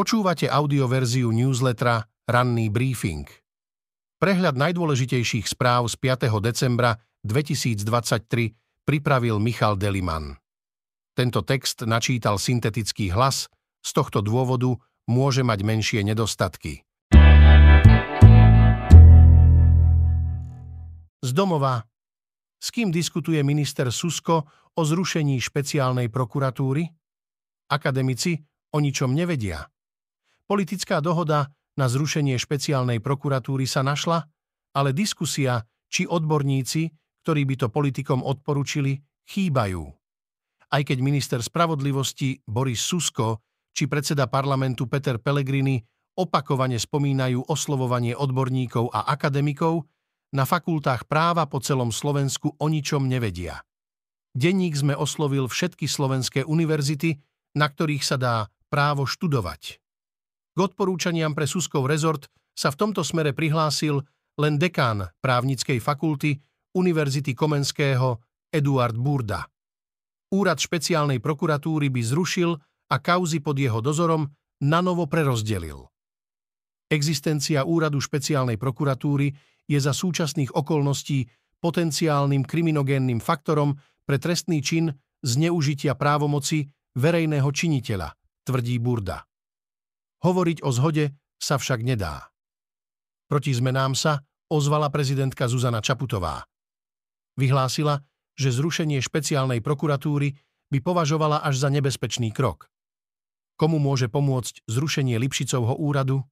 Počúvate audioverziu newslettera Ranný briefing. Prehľad najdôležitejších správ z 5. decembra 2023 pripravil Michal Deliman. Tento text načítal syntetický hlas, z tohto dôvodu môže mať menšie nedostatky. Z domova. S kým diskutuje minister Susko o zrušení špeciálnej prokuratúry? Akademici o ničom nevedia. Politická dohoda na zrušenie špeciálnej prokuratúry sa našla, ale diskusia, či odborníci, ktorí by to politikom odporučili, chýbajú. Aj keď minister spravodlivosti Boris Susko či predseda parlamentu Peter Pellegrini opakovane spomínajú oslovovanie odborníkov a akademikov, na fakultách práva po celom Slovensku o ničom nevedia. Denník sme oslovil všetky slovenské univerzity, na ktorých sa dá právo študovať. K odporúčaniam pre Suskov rezort sa v tomto smere prihlásil len dekán právnickej fakulty Univerzity Komenského Eduard Burda. Úrad špeciálnej prokuratúry by zrušil a kauzy pod jeho dozorom nanovo prerozdelil. Existencia úradu špeciálnej prokuratúry je za súčasných okolností potenciálnym kriminogénnym faktorom pre trestný čin zneužitia právomoci verejného činiteľa, tvrdí Burda. Hovoriť o zhode sa však nedá. Proti zmenám sa ozvala prezidentka Zuzana Čaputová. Vyhlásila, že zrušenie špeciálnej prokuratúry by považovala až za nebezpečný krok. Komu môže pomôcť zrušenie Lipšicovho úradu?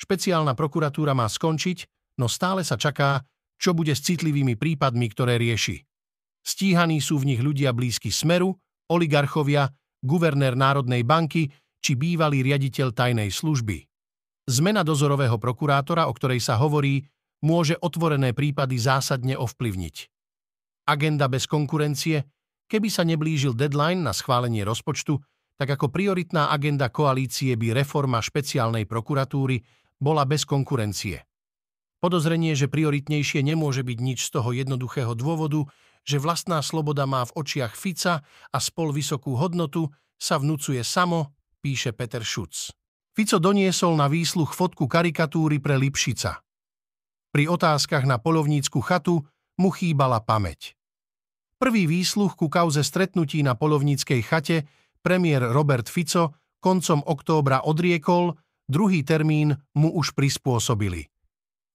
Špeciálna prokuratúra má skončiť, no stále sa čaká, čo bude s citlivými prípadmi, ktoré rieši. Stíhaní sú v nich ľudia blízky Smeru, oligarchovia, guvernér Národnej banky či bývalý riaditeľ tajnej služby. Zmena dozorového prokurátora, o ktorej sa hovorí, môže otvorené prípady zásadne ovplyvniť. Agenda bez konkurencie, keby sa neblížil deadline na schválenie rozpočtu, tak ako prioritná agenda koalície by reforma špeciálnej prokuratúry bola bez konkurencie. Podozrenie, že prioritnejšie nemôže byť nič z toho jednoduchého dôvodu, že vlastná sloboda má v očiach Fica a spol vysokú hodnotu, sa vnúcuje samo píše Peter Šuc. Fico doniesol na výsluch fotku karikatúry pre Lipšica. Pri otázkach na polovnícku chatu mu chýbala pamäť. Prvý výsluch ku kauze stretnutí na polovníckej chate premiér Robert Fico koncom októbra odriekol, druhý termín mu už prispôsobili.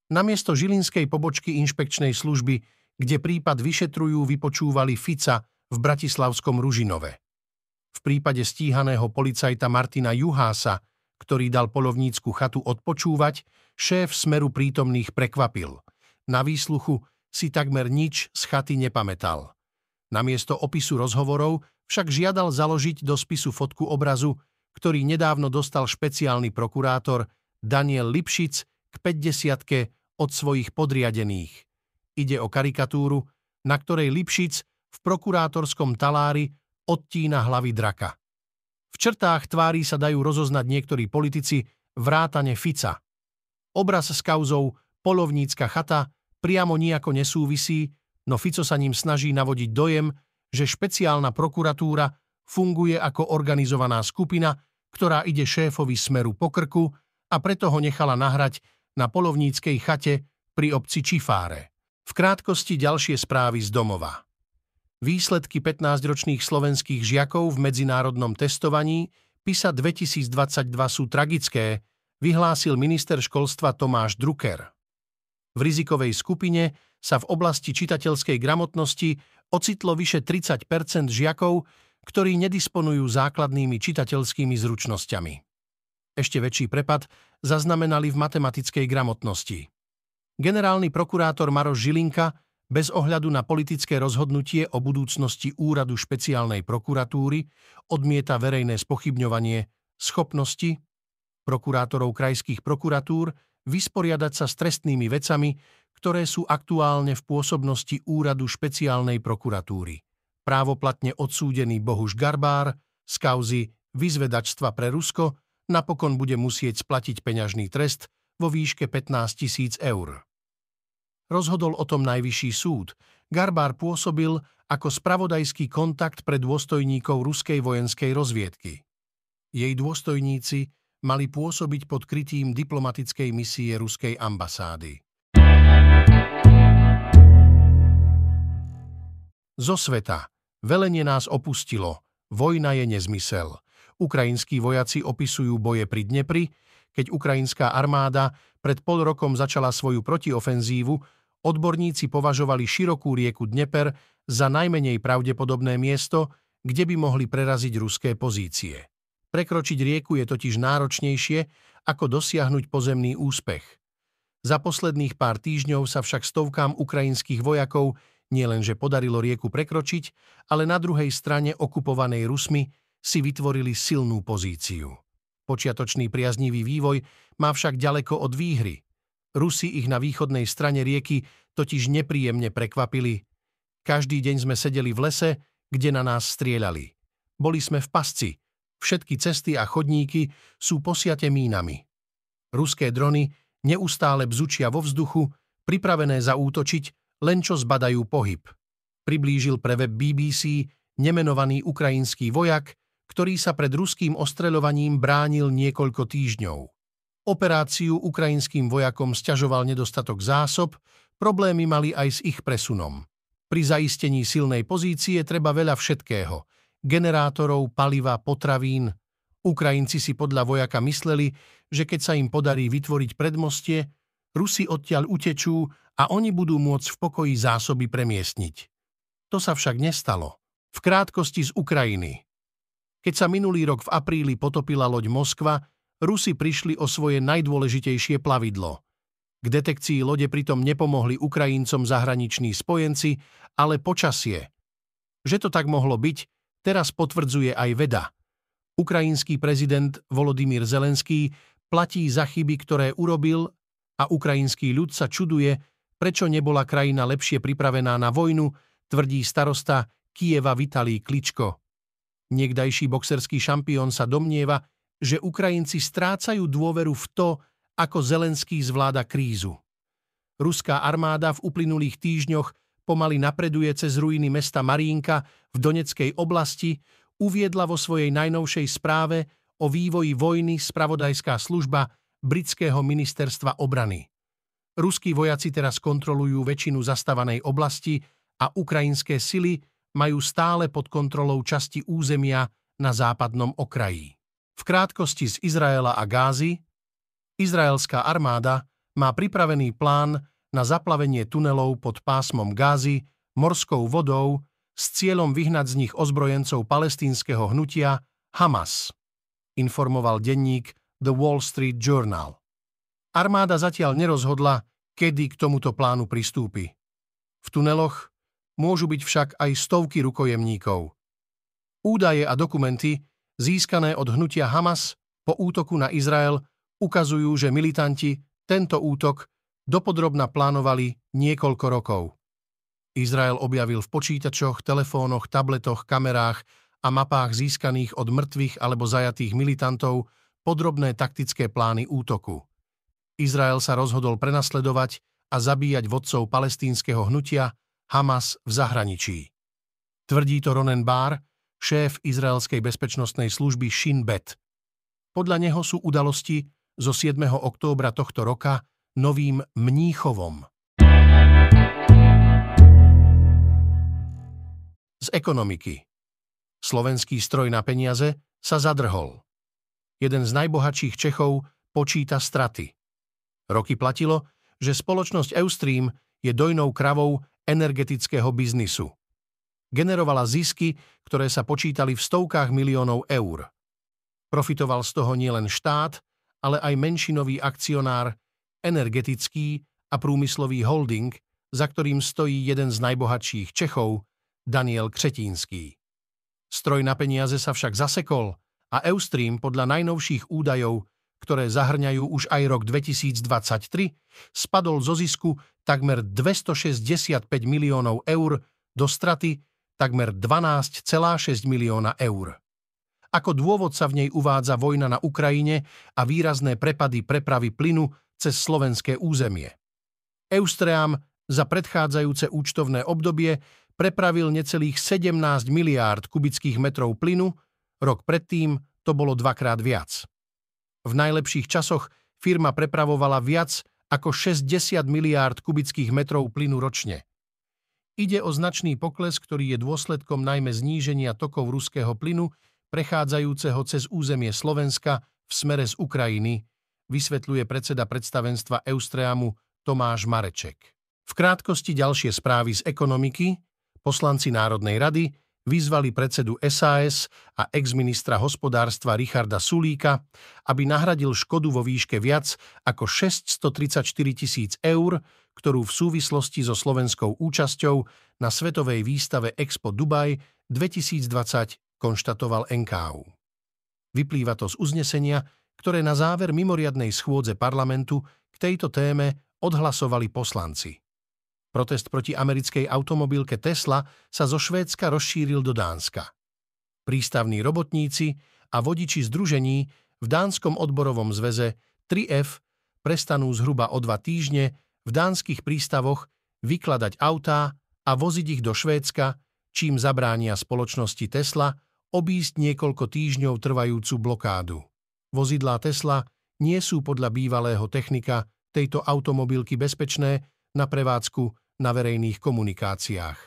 Namiesto žilinskej pobočky inšpekčnej služby, kde prípad vyšetrujú, vypočúvali Fica v Bratislavskom Ružinove. V prípade stíhaného policajta Martina Juhása, ktorý dal polovnícku chatu odpočúvať, šéf Smeru prítomných prekvapil. Na výsluchu si takmer nič z chaty nepamätal. Namiesto opisu rozhovorov však žiadal založiť do spisu fotku obrazu, ktorý nedávno dostal špeciálny prokurátor Daniel Lipšic k 50 od svojich podriadených. Ide o karikatúru, na ktorej Lipšic v prokurátorskom talári odtína hlavy draka. V črtách tvári sa dajú rozoznať niektorí politici vrátane Fica. Obraz s kauzou polovnícka chata priamo nijako nesúvisí, no Fico sa ním snaží navodiť dojem, že špeciálna prokuratúra funguje ako organizovaná skupina, ktorá ide šéfovi smeru po krku a preto ho nechala nahrať na polovníckej chate pri obci Čifáre. V krátkosti ďalšie správy z domova. Výsledky 15-ročných slovenských žiakov v medzinárodnom testovaní PISA 2022 sú tragické, vyhlásil minister školstva Tomáš Drucker. V rizikovej skupine sa v oblasti čitateľskej gramotnosti ocitlo vyše 30% žiakov, ktorí nedisponujú základnými čitateľskými zručnosťami. Ešte väčší prepad zaznamenali v matematickej gramotnosti. Generálny prokurátor Maroš Žilinka bez ohľadu na politické rozhodnutie o budúcnosti úradu špeciálnej prokuratúry odmieta verejné spochybňovanie schopnosti prokurátorov krajských prokuratúr vysporiadať sa s trestnými vecami, ktoré sú aktuálne v pôsobnosti úradu špeciálnej prokuratúry. Právoplatne odsúdený Bohuš Garbár z kauzy vyzvedačstva pre Rusko napokon bude musieť splatiť peňažný trest vo výške 15 tisíc eur. Rozhodol o tom najvyšší súd. Garbár pôsobil ako spravodajský kontakt pre dôstojníkov ruskej vojenskej rozviedky. Jej dôstojníci mali pôsobiť pod krytím diplomatickej misie ruskej ambasády. Zo sveta. Velenie nás opustilo. Vojna je nezmysel. Ukrajinskí vojaci opisujú boje pri Dnepri, keď ukrajinská armáda pred pol rokom začala svoju protiofenzívu, odborníci považovali širokú rieku Dneper za najmenej pravdepodobné miesto, kde by mohli preraziť ruské pozície. Prekročiť rieku je totiž náročnejšie, ako dosiahnuť pozemný úspech. Za posledných pár týždňov sa však stovkám ukrajinských vojakov nielenže podarilo rieku prekročiť, ale na druhej strane okupovanej Rusmi si vytvorili silnú pozíciu. Počiatočný priaznivý vývoj má však ďaleko od výhry. Rusi ich na východnej strane rieky totiž nepríjemne prekvapili. Každý deň sme sedeli v lese, kde na nás strieľali. Boli sme v pasci, Všetky cesty a chodníky sú posiate mínami. Ruské drony neustále bzučia vo vzduchu, pripravené zaútočiť, len čo zbadajú pohyb. Priblížil pre web BBC nemenovaný ukrajinský vojak, ktorý sa pred ruským ostreľovaním bránil niekoľko týždňov. Operáciu ukrajinským vojakom sťažoval nedostatok zásob, problémy mali aj s ich presunom. Pri zaistení silnej pozície treba veľa všetkého – generátorov, paliva, potravín. Ukrajinci si podľa vojaka mysleli, že keď sa im podarí vytvoriť predmostie, Rusi odtiaľ utečú a oni budú môcť v pokoji zásoby premiestniť. To sa však nestalo. V krátkosti z Ukrajiny. Keď sa minulý rok v apríli potopila loď Moskva, Rusi prišli o svoje najdôležitejšie plavidlo. K detekcii lode pritom nepomohli Ukrajincom zahraniční spojenci, ale počasie. Že to tak mohlo byť, teraz potvrdzuje aj veda. Ukrajinský prezident Volodymyr Zelenský platí za chyby, ktoré urobil a ukrajinský ľud sa čuduje, prečo nebola krajina lepšie pripravená na vojnu, tvrdí starosta Kieva Vitalý Kličko. Niekdajší boxerský šampión sa domnieva, že Ukrajinci strácajú dôveru v to, ako Zelenský zvláda krízu. Ruská armáda v uplynulých týždňoch pomaly napreduje cez ruiny mesta Marínka v Doneckej oblasti, uviedla vo svojej najnovšej správe o vývoji vojny spravodajská služba britského ministerstva obrany. Ruskí vojaci teraz kontrolujú väčšinu zastávanej oblasti a ukrajinské sily majú stále pod kontrolou časti územia na západnom okraji. V krátkosti z Izraela a Gázy Izraelská armáda má pripravený plán na zaplavenie tunelov pod pásmom Gázy morskou vodou s cieľom vyhnať z nich ozbrojencov palestínskeho hnutia Hamas, informoval denník The Wall Street Journal. Armáda zatiaľ nerozhodla, kedy k tomuto plánu pristúpi. V tuneloch môžu byť však aj stovky rukojemníkov. Údaje a dokumenty, získané od hnutia Hamas po útoku na Izrael, ukazujú, že militanti tento útok dopodrobna plánovali niekoľko rokov. Izrael objavil v počítačoch, telefónoch, tabletoch, kamerách a mapách získaných od mŕtvych alebo zajatých militantov podrobné taktické plány útoku. Izrael sa rozhodol prenasledovať a zabíjať vodcov palestínskeho hnutia Hamas v zahraničí. Tvrdí to Ronen Bar, šéf izraelskej bezpečnostnej služby Shin Bet. Podľa neho sú udalosti zo 7. októbra tohto roka novým Mníchovom. Z ekonomiky. Slovenský stroj na peniaze sa zadrhol. Jeden z najbohatších Čechov počíta straty. Roky platilo, že spoločnosť Eustream je dojnou kravou energetického biznisu. Generovala zisky, ktoré sa počítali v stovkách miliónov eur. Profitoval z toho nielen štát, ale aj menšinový akcionár energetický a průmyslový holding, za ktorým stojí jeden z najbohatších Čechov, Daniel Křetínský. Stroj na peniaze sa však zasekol a Eustream podľa najnovších údajov, ktoré zahrňajú už aj rok 2023, spadol zo zisku takmer 265 miliónov eur do straty takmer 12,6 milióna eur. Ako dôvod sa v nej uvádza vojna na Ukrajine a výrazné prepady prepravy plynu cez slovenské územie. Eustream za predchádzajúce účtovné obdobie prepravil necelých 17 miliárd kubických metrov plynu, rok predtým to bolo dvakrát viac. V najlepších časoch firma prepravovala viac ako 60 miliárd kubických metrov plynu ročne. Ide o značný pokles, ktorý je dôsledkom najmä zníženia tokov ruského plynu, prechádzajúceho cez územie Slovenska v smere z Ukrajiny, vysvetľuje predseda predstavenstva Eustreamu Tomáš Mareček. V krátkosti ďalšie správy z ekonomiky, poslanci Národnej rady vyzvali predsedu SAS a ex-ministra hospodárstva Richarda Sulíka, aby nahradil škodu vo výške viac ako 634 tisíc eur, ktorú v súvislosti so slovenskou účasťou na svetovej výstave Expo Dubaj 2020 konštatoval NKU. Vyplýva to z uznesenia, ktoré na záver mimoriadnej schôdze parlamentu k tejto téme odhlasovali poslanci. Protest proti americkej automobilke Tesla sa zo Švédska rozšíril do Dánska. Prístavní robotníci a vodiči združení v Dánskom odborovom zveze 3F prestanú zhruba o dva týždne v dánskych prístavoch vykladať autá a voziť ich do Švédska, čím zabránia spoločnosti Tesla obísť niekoľko týždňov trvajúcu blokádu. Vozidlá Tesla nie sú podľa bývalého technika tejto automobilky bezpečné na prevádzku na verejných komunikáciách.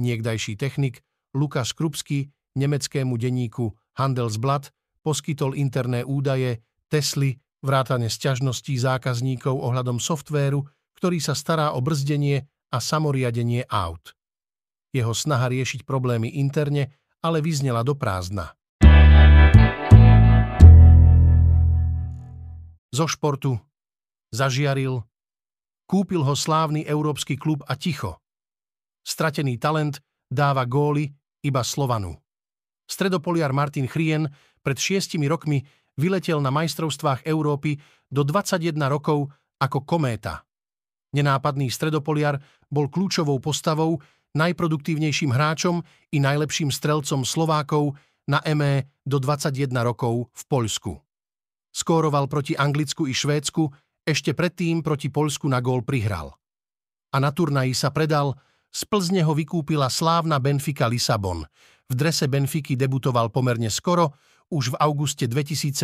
Niekdajší technik Lukáš Krupsky nemeckému denníku Handelsblatt poskytol interné údaje Tesly vrátane sťažností zákazníkov ohľadom softvéru, ktorý sa stará o brzdenie a samoriadenie aut. Jeho snaha riešiť problémy interne ale vyznela do prázdna. Zo športu zažiaril Kúpil ho slávny európsky klub a ticho. Stratený talent dáva góly iba Slovanu. Stredopoliar Martin Chrien pred šiestimi rokmi vyletel na majstrovstvách Európy do 21 rokov ako kométa. Nenápadný stredopoliar bol kľúčovou postavou, najproduktívnejším hráčom i najlepším strelcom Slovákov na ME do 21 rokov v Poľsku. Skóroval proti Anglicku i Švédsku ešte predtým proti Poľsku na gól prihral. A na turnaji sa predal, z Plzne ho vykúpila slávna Benfica Lisabon. V drese Benfiky debutoval pomerne skoro, už v auguste 2017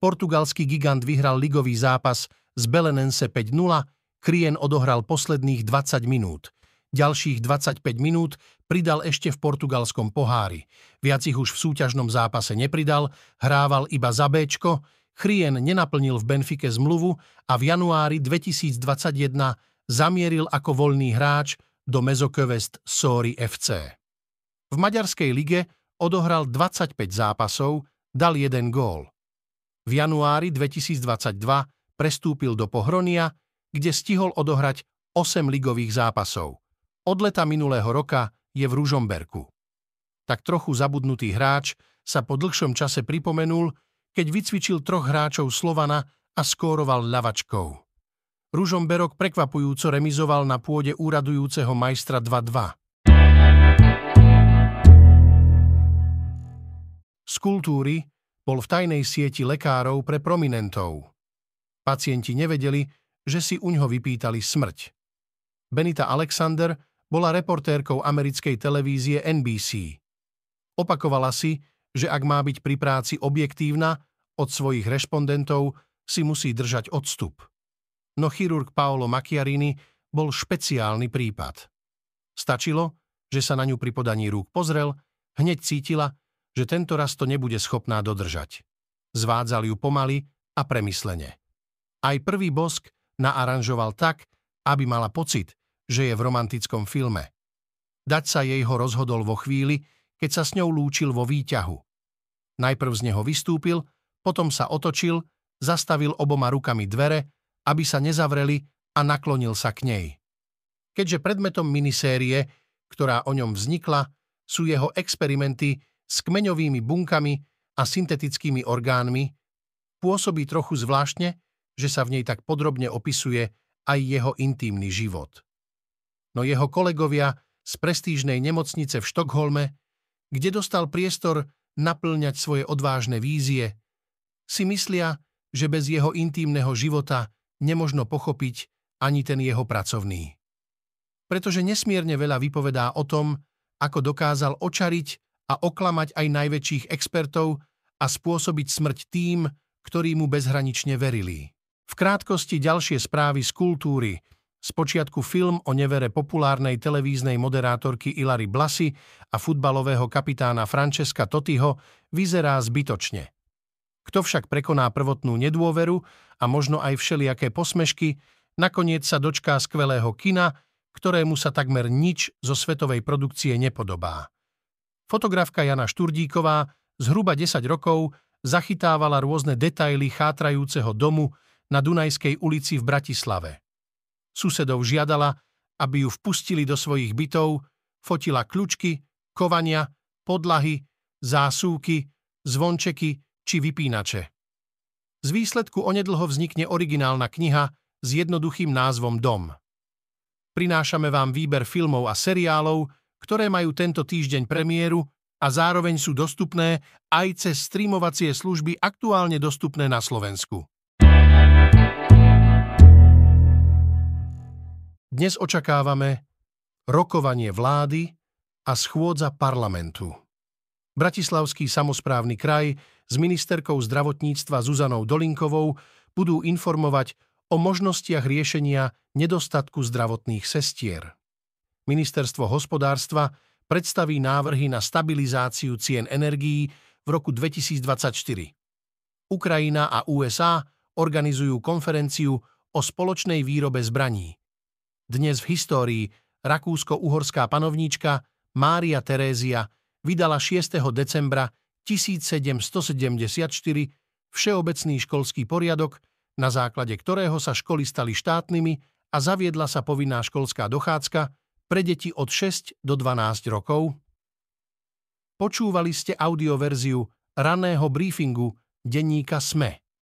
portugalský gigant vyhral ligový zápas z Belenense 5-0, Krien odohral posledných 20 minút. Ďalších 25 minút pridal ešte v portugalskom pohári. Viac ich už v súťažnom zápase nepridal, hrával iba za Bčko, Chrien nenaplnil v Benfike zmluvu a v januári 2021 zamieril ako voľný hráč do Mezokövest Sori FC. V maďarskej lige odohral 25 zápasov, dal jeden gól. V januári 2022 prestúpil do Pohronia, kde stihol odohrať 8 ligových zápasov. Od leta minulého roka je v Ružomberku. Tak trochu zabudnutý hráč sa po dlhšom čase pripomenul, keď vycvičil troch hráčov Slovana a skóroval ľavačkou. Ružomberok prekvapujúco remizoval na pôde úradujúceho majstra 2-2. Z kultúry bol v tajnej sieti lekárov pre prominentov. Pacienti nevedeli, že si uňho vypýtali smrť. Benita Alexander bola reportérkou americkej televízie NBC. Opakovala si, že ak má byť pri práci objektívna, od svojich rešpondentov si musí držať odstup. No chirurg Paolo Macchiarini bol špeciálny prípad. Stačilo, že sa na ňu pri podaní rúk pozrel, hneď cítila, že tento raz to nebude schopná dodržať. Zvádzal ju pomaly a premyslene. Aj prvý bosk naaranžoval tak, aby mala pocit, že je v romantickom filme. Dať sa jej ho rozhodol vo chvíli, keď sa s ňou lúčil vo výťahu. Najprv z neho vystúpil, potom sa otočil, zastavil oboma rukami dvere, aby sa nezavreli a naklonil sa k nej. Keďže predmetom minisérie, ktorá o ňom vznikla, sú jeho experimenty s kmeňovými bunkami a syntetickými orgánmi, pôsobí trochu zvláštne, že sa v nej tak podrobne opisuje aj jeho intímny život. No jeho kolegovia z prestížnej nemocnice v Štokholme kde dostal priestor naplňať svoje odvážne vízie, si myslia, že bez jeho intímneho života nemožno pochopiť ani ten jeho pracovný. Pretože nesmierne veľa vypovedá o tom, ako dokázal očariť a oklamať aj najväčších expertov a spôsobiť smrť tým, ktorí mu bezhranične verili. V krátkosti ďalšie správy z kultúry, Spočiatku film o nevere populárnej televíznej moderátorky Ilary Blasy a futbalového kapitána Francesca Totiho vyzerá zbytočne. Kto však prekoná prvotnú nedôveru a možno aj všelijaké posmešky, nakoniec sa dočká skvelého kina, ktorému sa takmer nič zo svetovej produkcie nepodobá. Fotografka Jana Šturdíková zhruba 10 rokov zachytávala rôzne detaily chátrajúceho domu na Dunajskej ulici v Bratislave. Susedov žiadala, aby ju vpustili do svojich bytov, fotila kľučky, kovania, podlahy, zásúky, zvončeky či vypínače. Z výsledku onedlho vznikne originálna kniha s jednoduchým názvom Dom. Prinášame vám výber filmov a seriálov, ktoré majú tento týždeň premiéru a zároveň sú dostupné aj cez streamovacie služby aktuálne dostupné na Slovensku. Dnes očakávame rokovanie vlády a schôdza parlamentu. Bratislavský samozprávny kraj s ministerkou zdravotníctva Zuzanou Dolinkovou budú informovať o možnostiach riešenia nedostatku zdravotných sestier. Ministerstvo hospodárstva predstaví návrhy na stabilizáciu cien energií v roku 2024. Ukrajina a USA organizujú konferenciu o spoločnej výrobe zbraní. Dnes v histórii rakúsko-uhorská panovníčka Mária Terézia vydala 6. decembra 1774 všeobecný školský poriadok, na základe ktorého sa školy stali štátnymi a zaviedla sa povinná školská dochádzka pre deti od 6 do 12 rokov. Počúvali ste audioverziu raného briefingu denníka SME.